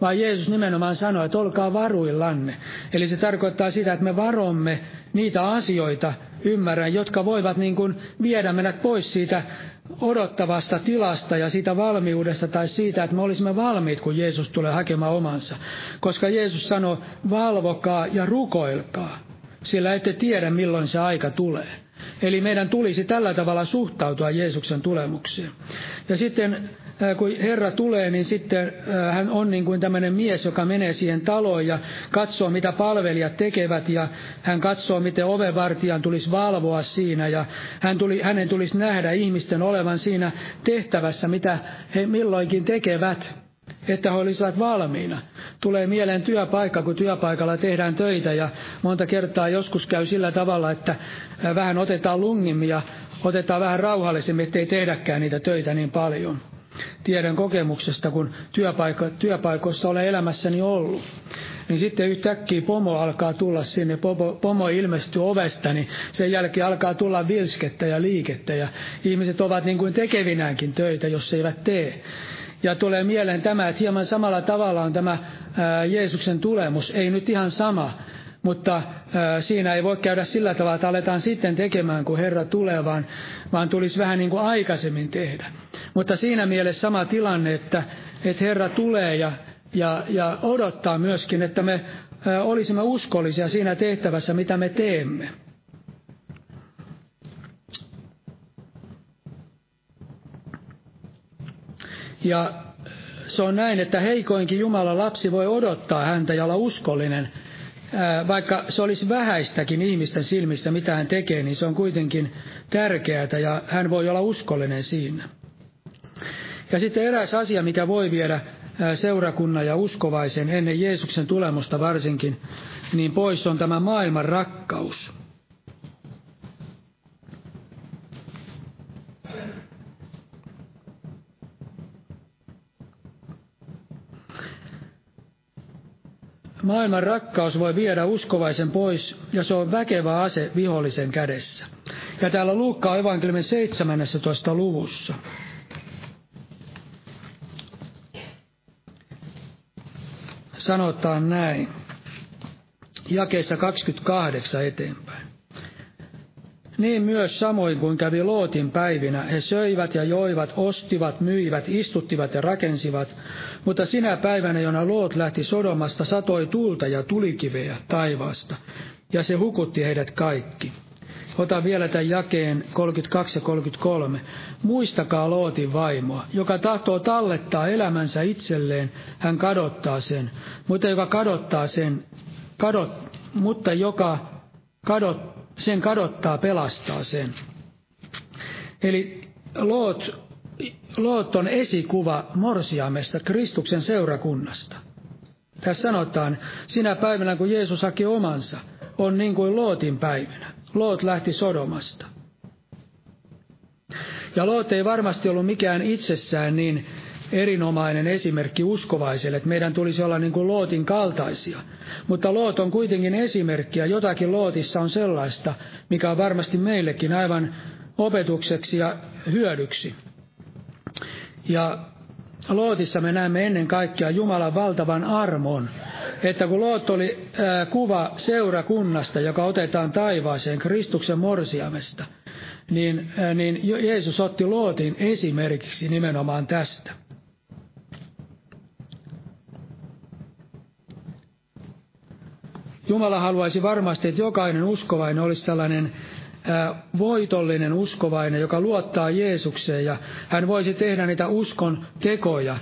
Vaan Jeesus nimenomaan sanoi, että olkaa varuillanne. Eli se tarkoittaa sitä, että me varomme niitä asioita, ymmärrän, jotka voivat niin kuin viedä meidät pois siitä odottavasta tilasta ja siitä valmiudesta tai siitä, että me olisimme valmiit, kun Jeesus tulee hakemaan omansa. Koska Jeesus sanoi, valvokaa ja rukoilkaa, sillä ette tiedä, milloin se aika tulee. Eli meidän tulisi tällä tavalla suhtautua Jeesuksen tulemukseen. Ja sitten kun Herra tulee, niin sitten hän on niin kuin tämmöinen mies, joka menee siihen taloon ja katsoo, mitä palvelijat tekevät, ja hän katsoo, miten ovenvartijan tulisi valvoa siinä, ja hän tuli, hänen tulisi nähdä ihmisten olevan siinä tehtävässä, mitä he milloinkin tekevät että he olisivat valmiina. Tulee mieleen työpaikka, kun työpaikalla tehdään töitä ja monta kertaa joskus käy sillä tavalla, että vähän otetaan lungimmin ja otetaan vähän rauhallisemmin, ettei tehdäkään niitä töitä niin paljon. Tiedän kokemuksesta, kun työpaiko, työpaikoissa olen elämässäni ollut. Niin sitten yhtäkkiä pomo alkaa tulla sinne, pomo, pomo ilmestyy ovesta, niin sen jälkeen alkaa tulla vilskettä ja liikettä. Ja ihmiset ovat niin kuin tekevinäänkin töitä, jos eivät tee. Ja tulee mieleen tämä, että hieman samalla tavalla on tämä ää, Jeesuksen tulemus. Ei nyt ihan sama, mutta siinä ei voi käydä sillä tavalla, että aletaan sitten tekemään, kun Herra tulee, vaan, vaan tulisi vähän niin kuin aikaisemmin tehdä. Mutta siinä mielessä sama tilanne, että, että Herra tulee ja, ja, ja odottaa myöskin, että me olisimme uskollisia siinä tehtävässä, mitä me teemme. Ja se on näin, että heikoinkin Jumalan lapsi voi odottaa häntä ja olla uskollinen. Vaikka se olisi vähäistäkin ihmisten silmissä, mitä hän tekee, niin se on kuitenkin tärkeää ja hän voi olla uskollinen siinä. Ja sitten eräs asia, mikä voi viedä seurakunnan ja uskovaisen ennen Jeesuksen tulemusta varsinkin, niin pois on tämä maailman rakkaus. Maailman rakkaus voi viedä uskovaisen pois, ja se on väkevä ase vihollisen kädessä. Ja täällä Luukkaa evankeliumin 17. luvussa. Sanotaan näin, jakeessa 28 eteenpäin. Niin myös samoin kuin kävi Lootin päivinä, he söivät ja joivat, ostivat, myivät, istuttivat ja rakensivat, mutta sinä päivänä, jona Loot lähti Sodomasta, satoi tulta ja tulikiveä taivaasta, ja se hukutti heidät kaikki. Ota vielä tämän jakeen 32 ja 33. Muistakaa Lootin vaimoa, joka tahtoo tallettaa elämänsä itselleen, hän kadottaa sen, mutta joka kadottaa sen, kadot, mutta joka kadot, sen kadottaa pelastaa sen. Eli Loot, Loot on esikuva morsiamesta, Kristuksen seurakunnasta. Tässä sanotaan, sinä päivänä kun Jeesus haki omansa, on niin kuin Lootin päivinä. Loot lähti Sodomasta. Ja Loot ei varmasti ollut mikään itsessään niin erinomainen esimerkki uskovaiselle, että meidän tulisi olla niin kuin Lootin kaltaisia. Mutta Loot on kuitenkin esimerkki ja jotakin Lootissa on sellaista, mikä on varmasti meillekin aivan opetukseksi ja hyödyksi. Ja Lootissa me näemme ennen kaikkea Jumalan valtavan armon, että kun Loot oli ää, kuva seurakunnasta, joka otetaan taivaaseen Kristuksen morsiamesta, niin, ää, niin Jeesus otti Lootin esimerkiksi nimenomaan tästä. Jumala haluaisi varmasti, että jokainen uskovainen olisi sellainen voitollinen uskovainen, joka luottaa Jeesukseen ja hän voisi tehdä niitä uskon tekoja.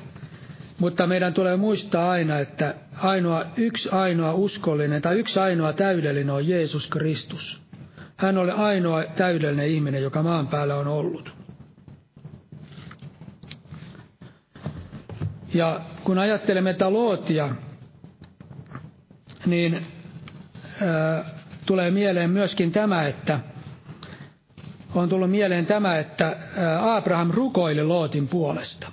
Mutta meidän tulee muistaa aina, että ainoa, yksi ainoa uskollinen tai yksi ainoa täydellinen on Jeesus Kristus. Hän oli ainoa täydellinen ihminen, joka maan päällä on ollut. Ja kun ajattelemme tätä niin tulee mieleen myöskin tämä, että on tullut mieleen tämä, että Abraham rukoili Lootin puolesta.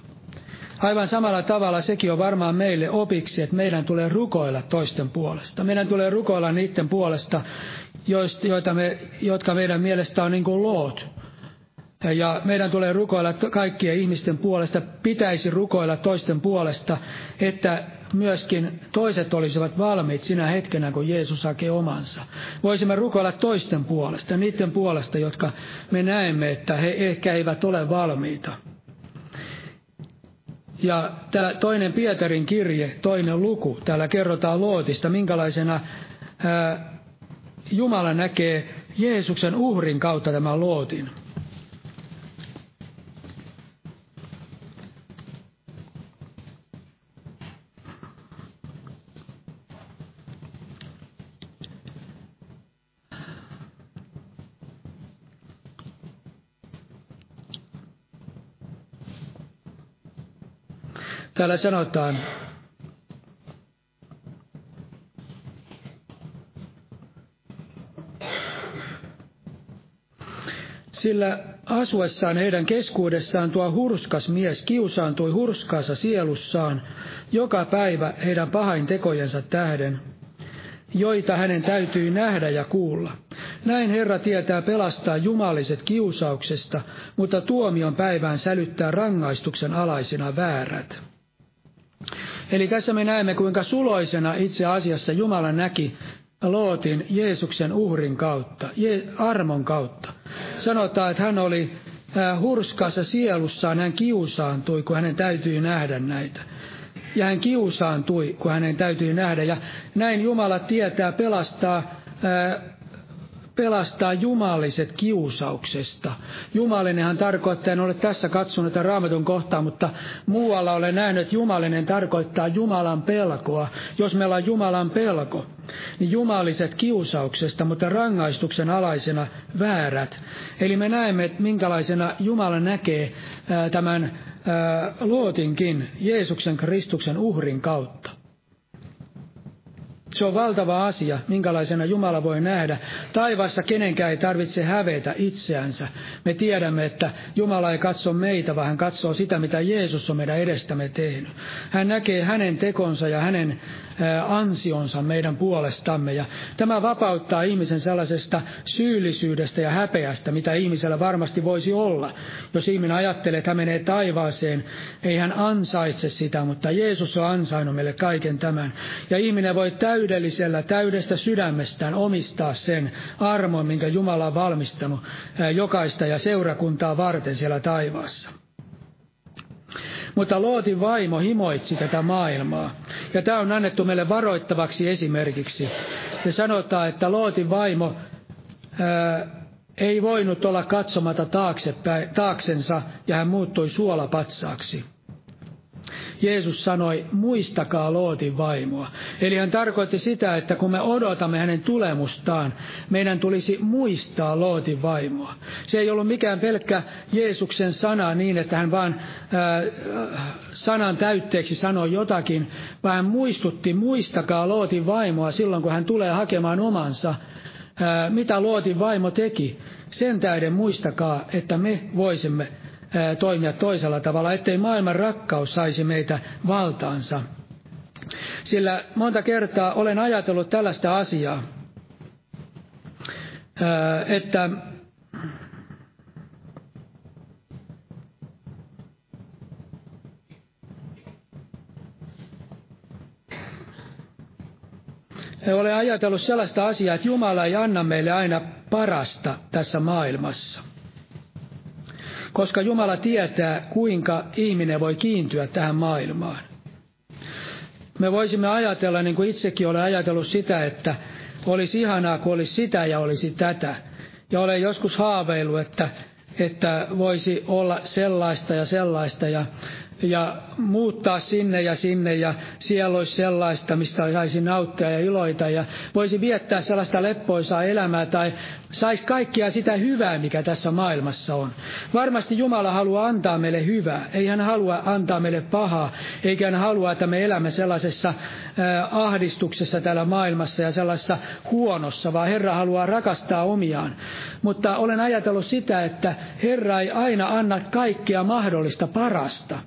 Aivan samalla tavalla sekin on varmaan meille opiksi, että meidän tulee rukoilla toisten puolesta. Meidän tulee rukoilla niiden puolesta, joita me, jotka meidän mielestä on niin kuin Loot. Ja meidän tulee rukoilla kaikkien ihmisten puolesta, pitäisi rukoilla toisten puolesta, että myöskin toiset olisivat valmiit sinä hetkenä, kun Jeesus hakee omansa. Voisimme rukoilla toisten puolesta, niiden puolesta, jotka me näemme, että he ehkä eivät ole valmiita. Ja täällä toinen Pietarin kirje, toinen luku, täällä kerrotaan Lootista, minkälaisena ää, Jumala näkee Jeesuksen uhrin kautta tämän Lootin. Täällä sanotaan, sillä asuessaan heidän keskuudessaan tuo hurskas mies kiusaantui hurskaassa sielussaan joka päivä heidän pahain tekojensa tähden, joita hänen täytyi nähdä ja kuulla. Näin Herra tietää pelastaa jumaliset kiusauksesta, mutta tuomion päivään sälyttää rangaistuksen alaisina väärät. Eli tässä me näemme, kuinka suloisena itse asiassa Jumala näki Lootin Jeesuksen uhrin kautta, armon kautta. Sanotaan, että hän oli hurskaassa sielussaan, hän kiusaantui, kun hänen täytyy nähdä näitä. Ja hän kiusaantui, kun hänen täytyy nähdä. Ja näin Jumala tietää pelastaa pelastaa jumaliset kiusauksesta. Jumalinenhan tarkoittaa, en ole tässä katsonut tätä raamatun kohtaa, mutta muualla olen nähnyt, että jumalinen tarkoittaa Jumalan pelkoa. Jos meillä on Jumalan pelko, niin jumaliset kiusauksesta, mutta rangaistuksen alaisena väärät. Eli me näemme, että minkälaisena Jumala näkee tämän luotinkin Jeesuksen Kristuksen uhrin kautta. Se on valtava asia, minkälaisena Jumala voi nähdä. Taivassa kenenkään ei tarvitse hävetä itseänsä. Me tiedämme, että Jumala ei katso meitä, vaan hän katsoo sitä, mitä Jeesus on meidän edestämme tehnyt. Hän näkee hänen tekonsa ja hänen ansionsa meidän puolestamme. Ja tämä vapauttaa ihmisen sellaisesta syyllisyydestä ja häpeästä, mitä ihmisellä varmasti voisi olla. Jos ihminen ajattelee, että hän menee taivaaseen, ei hän ansaitse sitä, mutta Jeesus on ansainnut meille kaiken tämän. Ja ihminen voi täydellisellä, täydestä sydämestään omistaa sen armon, minkä Jumala on valmistanut jokaista ja seurakuntaa varten siellä taivaassa. Mutta Lootin vaimo himoitsi tätä maailmaa. Ja tämä on annettu meille varoittavaksi esimerkiksi. Se sanotaan, että Lootin vaimo ää, ei voinut olla katsomata taaksepäin, taaksensa ja hän muuttui suolapatsaaksi. Jeesus sanoi, muistakaa Lootin vaimoa. Eli hän tarkoitti sitä, että kun me odotamme hänen tulemustaan, meidän tulisi muistaa Lootin vaimoa. Se ei ollut mikään pelkkä Jeesuksen sana niin, että hän vaan ää, sanan täytteeksi sanoi jotakin, vaan hän muistutti, muistakaa Lootin vaimoa silloin, kun hän tulee hakemaan omansa. Ää, mitä Lootin vaimo teki? Sen tähden muistakaa, että me voisimme toimia toisella tavalla, ettei maailman rakkaus saisi meitä valtaansa. Sillä monta kertaa olen ajatellut tällaista asiaa, että olen ajatellut sellaista asiaa, että Jumala ei anna meille aina parasta tässä maailmassa koska Jumala tietää, kuinka ihminen voi kiintyä tähän maailmaan. Me voisimme ajatella, niin kuin itsekin olen ajatellut sitä, että olisi ihanaa, kun olisi sitä ja olisi tätä. Ja olen joskus haaveillut, että, että voisi olla sellaista ja sellaista ja ja muuttaa sinne ja sinne ja siellä olisi sellaista, mistä saisi nauttia ja iloita ja voisi viettää sellaista leppoisaa elämää tai saisi kaikkia sitä hyvää, mikä tässä maailmassa on. Varmasti Jumala haluaa antaa meille hyvää. Ei hän halua antaa meille pahaa, eikä hän halua, että me elämme sellaisessa äh, ahdistuksessa täällä maailmassa ja sellaisessa huonossa, vaan Herra haluaa rakastaa omiaan. Mutta olen ajatellut sitä, että Herra ei aina anna kaikkea mahdollista parasta.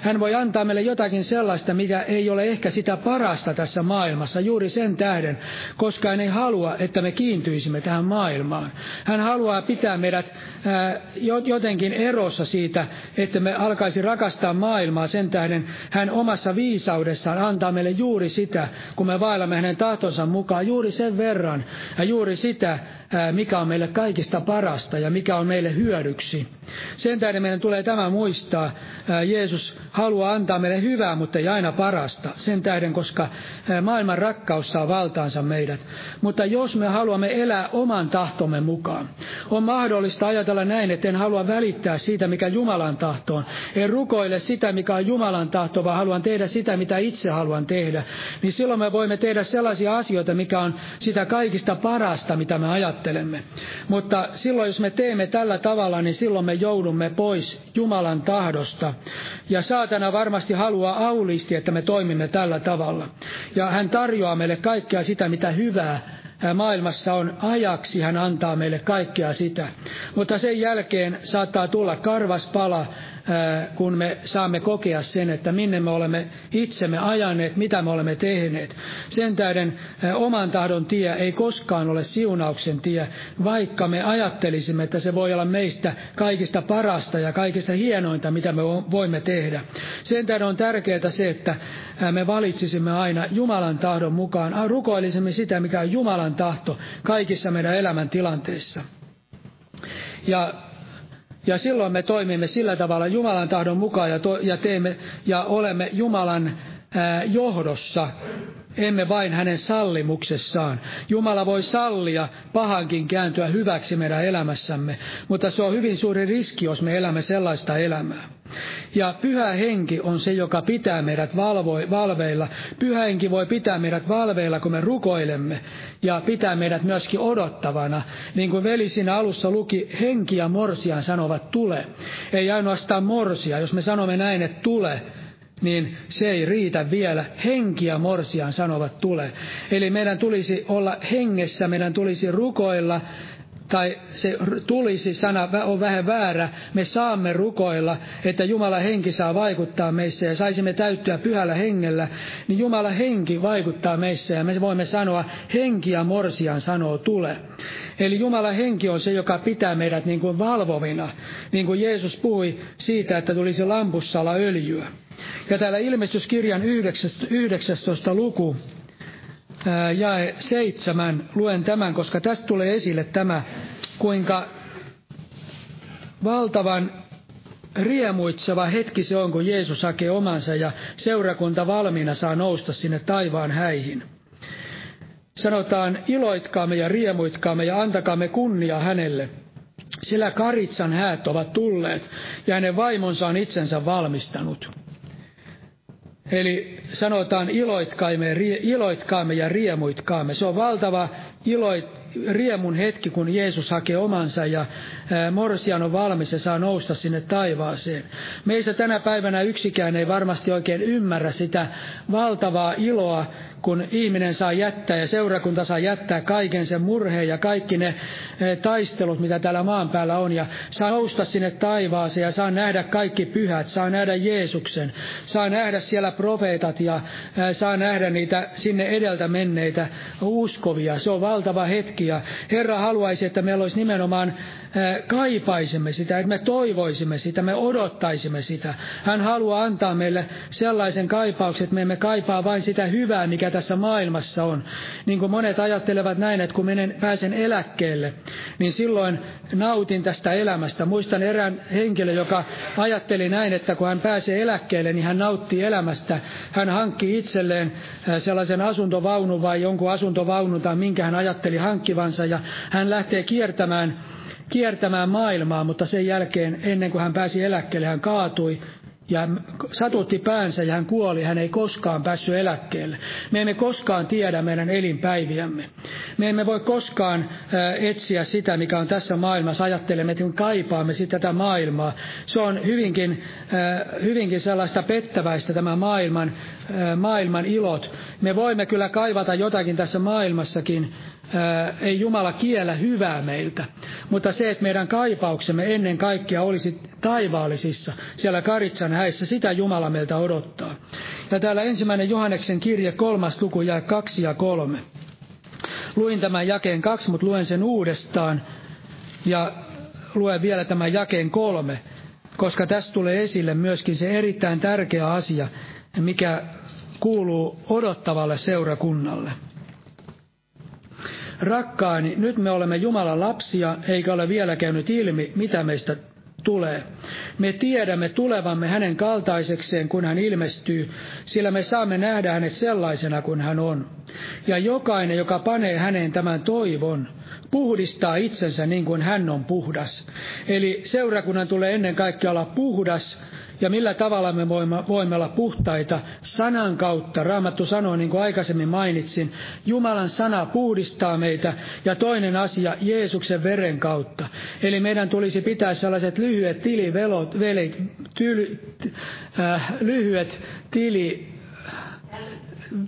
Hän voi antaa meille jotakin sellaista, mikä ei ole ehkä sitä parasta tässä maailmassa, juuri sen tähden, koska hän ei halua, että me kiintyisimme tähän maailmaan. Hän haluaa pitää meidät ää, jotenkin erossa siitä, että me alkaisi rakastaa maailmaa sen tähden. Hän omassa viisaudessaan antaa meille juuri sitä, kun me vaellamme hänen tahtonsa mukaan, juuri sen verran ja juuri sitä, mikä on meille kaikista parasta ja mikä on meille hyödyksi. Sen tähden meidän tulee tämä muistaa. Jeesus haluaa antaa meille hyvää, mutta ei aina parasta. Sen tähden, koska maailman rakkaus saa valtaansa meidät. Mutta jos me haluamme elää oman tahtomme mukaan, on mahdollista ajatella näin, että en halua välittää siitä, mikä Jumalan tahto on. En rukoile sitä, mikä on Jumalan tahto, vaan haluan tehdä sitä, mitä itse haluan tehdä. Niin silloin me voimme tehdä sellaisia asioita, mikä on sitä kaikista parasta, mitä me ajattelemme. Mutta silloin, jos me teemme tällä tavalla, niin silloin me joudumme pois Jumalan tahdosta. Ja saatana varmasti haluaa aulisti, että me toimimme tällä tavalla. Ja hän tarjoaa meille kaikkea sitä, mitä hyvää maailmassa on ajaksi, hän antaa meille kaikkea sitä. Mutta sen jälkeen saattaa tulla karvas pala, kun me saamme kokea sen, että minne me olemme itsemme ajaneet, mitä me olemme tehneet. Sen tähden oman tahdon tie ei koskaan ole siunauksen tie, vaikka me ajattelisimme, että se voi olla meistä kaikista parasta ja kaikista hienointa, mitä me voimme tehdä. Sen tähden on tärkeää se, että me valitsisimme aina Jumalan tahdon mukaan, rukoilisimme sitä, mikä on Jumalan tahto kaikissa meidän elämäntilanteissa. Ja ja silloin me toimimme sillä tavalla Jumalan tahdon mukaan ja, to, ja teemme ja olemme Jumalan ää, johdossa emme vain hänen sallimuksessaan. Jumala voi sallia pahankin kääntyä hyväksi meidän elämässämme, mutta se on hyvin suuri riski, jos me elämme sellaista elämää. Ja pyhä henki on se, joka pitää meidät valvoi, valveilla. Pyhä henki voi pitää meidät valveilla, kun me rukoilemme, ja pitää meidät myöskin odottavana. Niin kuin veli siinä alussa luki, henki ja morsian sanovat tule. Ei ainoastaan morsia, jos me sanomme näin, että tule, niin se ei riitä vielä. Henki ja morsian sanovat tule. Eli meidän tulisi olla hengessä, meidän tulisi rukoilla, tai se tulisi, sana on vähän väärä, me saamme rukoilla, että Jumala henki saa vaikuttaa meissä ja saisimme täyttyä pyhällä hengellä, niin Jumala henki vaikuttaa meissä ja me voimme sanoa, henki ja morsian sanoo tule. Eli Jumala henki on se, joka pitää meidät niin kuin valvovina, niin kuin Jeesus puhui siitä, että tulisi lampussa olla öljyä. Ja täällä ilmestyskirjan 19. luku, jae seitsemän, luen tämän, koska tästä tulee esille tämä, kuinka valtavan riemuitseva hetki se on, kun Jeesus hakee omansa ja seurakunta valmiina saa nousta sinne taivaan häihin. Sanotaan, iloitkaamme ja riemuitkaamme ja antakaamme kunnia hänelle, sillä Karitsan häät ovat tulleet ja hänen vaimonsa on itsensä valmistanut. Eli sanotaan iloitkaamme, iloitkaamme ja riemuitkaamme. Se on valtava iloit, riemun hetki, kun Jeesus hakee omansa ja Morsian on valmis ja saa nousta sinne taivaaseen. Meistä tänä päivänä yksikään ei varmasti oikein ymmärrä sitä valtavaa iloa, kun ihminen saa jättää ja seurakunta saa jättää kaiken sen murheen ja kaikki ne taistelut, mitä täällä maan päällä on, ja saa nousta sinne taivaaseen ja saa nähdä kaikki pyhät, saa nähdä Jeesuksen, saa nähdä siellä profeetat ja saa nähdä niitä sinne edeltä menneitä uskovia. Se on valtava hetki ja Herra haluaisi, että meillä olisi nimenomaan kaipaisimme sitä, että me toivoisimme sitä, me odottaisimme sitä. Hän haluaa antaa meille sellaisen kaipauksen, että me emme kaipaa vain sitä hyvää, mikä tässä maailmassa on. Niin kuin monet ajattelevat näin, että kun menen, pääsen eläkkeelle, niin silloin nautin tästä elämästä. Muistan erään henkilö, joka ajatteli näin, että kun hän pääsee eläkkeelle, niin hän nauttii elämästä. Hän hankki itselleen sellaisen asuntovaunun vai jonkun asuntovaunun tai minkä hän ajatteli hankkivansa ja hän lähtee kiertämään kiertämään maailmaa, mutta sen jälkeen, ennen kuin hän pääsi eläkkeelle, hän kaatui ja satutti päänsä ja hän kuoli, hän ei koskaan päässyt eläkkeelle. Me emme koskaan tiedä meidän elinpäiviämme. Me emme voi koskaan etsiä sitä, mikä on tässä maailmassa. Ajattelemme, että kun kaipaamme sitä tätä maailmaa. Se on hyvinkin, hyvinkin sellaista pettäväistä tämä maailman, maailman ilot. Me voimme kyllä kaivata jotakin tässä maailmassakin, ei Jumala kiellä hyvää meiltä, mutta se, että meidän kaipauksemme ennen kaikkea olisi taivaallisissa, siellä Karitsan häissä, sitä Jumala meiltä odottaa. Ja täällä ensimmäinen Johanneksen kirje, kolmas luku, jää kaksi ja kolme. Luin tämän jakeen kaksi, mutta luen sen uudestaan ja luen vielä tämän jakeen kolme, koska tässä tulee esille myöskin se erittäin tärkeä asia, mikä kuuluu odottavalle seurakunnalle. Rakkaani, nyt me olemme Jumalan lapsia, eikä ole vielä käynyt ilmi, mitä meistä tulee. Me tiedämme tulevamme hänen kaltaisekseen, kun hän ilmestyy, sillä me saamme nähdä hänet sellaisena kuin hän on. Ja jokainen, joka panee häneen tämän toivon, puhdistaa itsensä niin kuin hän on puhdas. Eli seurakunnan tulee ennen kaikkea olla puhdas, ja millä tavalla me voimme, voimme olla puhtaita sanan kautta. Raamattu sanoo, niin kuin aikaisemmin mainitsin, Jumalan sana puhdistaa meitä ja toinen asia Jeesuksen veren kautta. Eli meidän tulisi pitää sellaiset lyhyet tilivelot, velit, tyly, äh, lyhyet tili,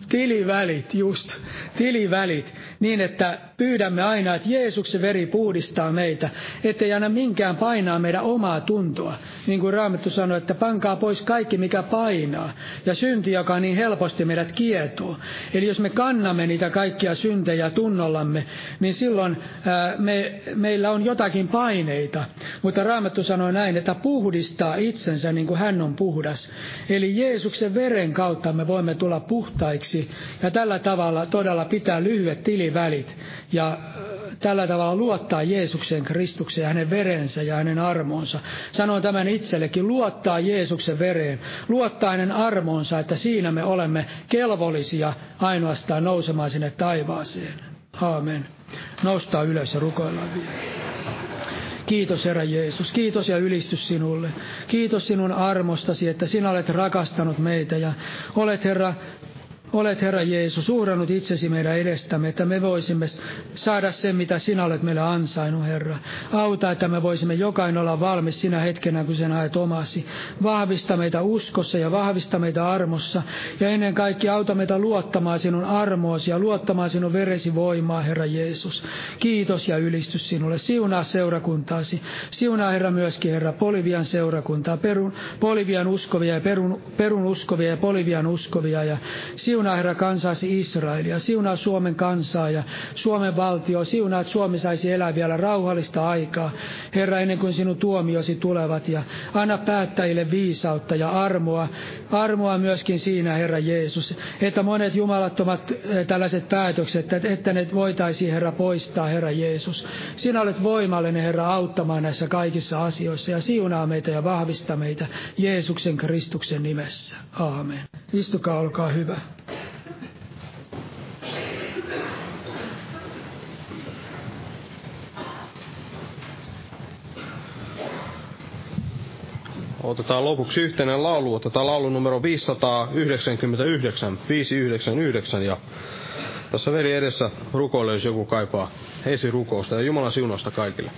tilivälit, just, tilivälit, niin että pyydämme aina, että Jeesuksen veri puhdistaa meitä, ettei aina minkään painaa meidän omaa tuntoa. Niin kuin Raamattu sanoi, että pankaa pois kaikki, mikä painaa, ja synti, joka niin helposti meidät kietoo. Eli jos me kannamme niitä kaikkia syntejä tunnollamme, niin silloin ää, me, meillä on jotakin paineita. Mutta Raamattu sanoi näin, että puhdistaa itsensä niin kuin hän on puhdas. Eli Jeesuksen veren kautta me voimme tulla puhtaiksi, ja tällä tavalla todella pitää lyhyet tilivälit ja äh, tällä tavalla luottaa Jeesuksen Kristukseen ja hänen verensä ja hänen armonsa. Sanon tämän itsellekin, luottaa Jeesuksen vereen, luottaa hänen armonsa, että siinä me olemme kelvollisia ainoastaan nousemaan sinne taivaaseen. Aamen. Noustaa ylös ja rukoillaan vielä. Kiitos Herra Jeesus, kiitos ja ylistys sinulle. Kiitos sinun armostasi, että sinä olet rakastanut meitä ja olet Herra Olet, Herra Jeesus, uhrannut itsesi meidän edestämme, että me voisimme saada sen, mitä sinä olet meille ansainnut, Herra. Auta, että me voisimme jokainen olla valmis sinä hetkenä, kun sen haet omasi. Vahvista meitä uskossa ja vahvista meitä armossa. Ja ennen kaikkea auta meitä luottamaan sinun armoosi ja luottamaan sinun veresi voimaa, Herra Jeesus. Kiitos ja ylistys sinulle. Siunaa seurakuntaasi. Siunaa, Herra, myöskin, Herra, Polivian seurakuntaa, perun, Polivian uskovia ja perun, perun uskovia ja Polivian uskovia. Ja siunaa Siunaa Herra kansasi Israelia, siunaa Suomen kansaa ja Suomen valtio, siunaa, että Suomi saisi elää vielä rauhallista aikaa, Herra, ennen kuin sinun tuomiosi tulevat ja anna päättäjille viisautta ja armoa, armoa myöskin siinä, Herra Jeesus, että monet jumalattomat eh, tällaiset päätökset, että ne voitaisiin, Herra, poistaa, Herra Jeesus. Sinä olet voimallinen, Herra, auttamaan näissä kaikissa asioissa ja siunaa meitä ja vahvista meitä Jeesuksen Kristuksen nimessä. Aamen. Istukaa, olkaa hyvä. Otetaan lopuksi yhteinen laulu, otetaan laulu numero 599, 599 ja tässä veri edessä rukoille, jos joku kaipaa esirukousta ja Jumalan siunausta kaikille.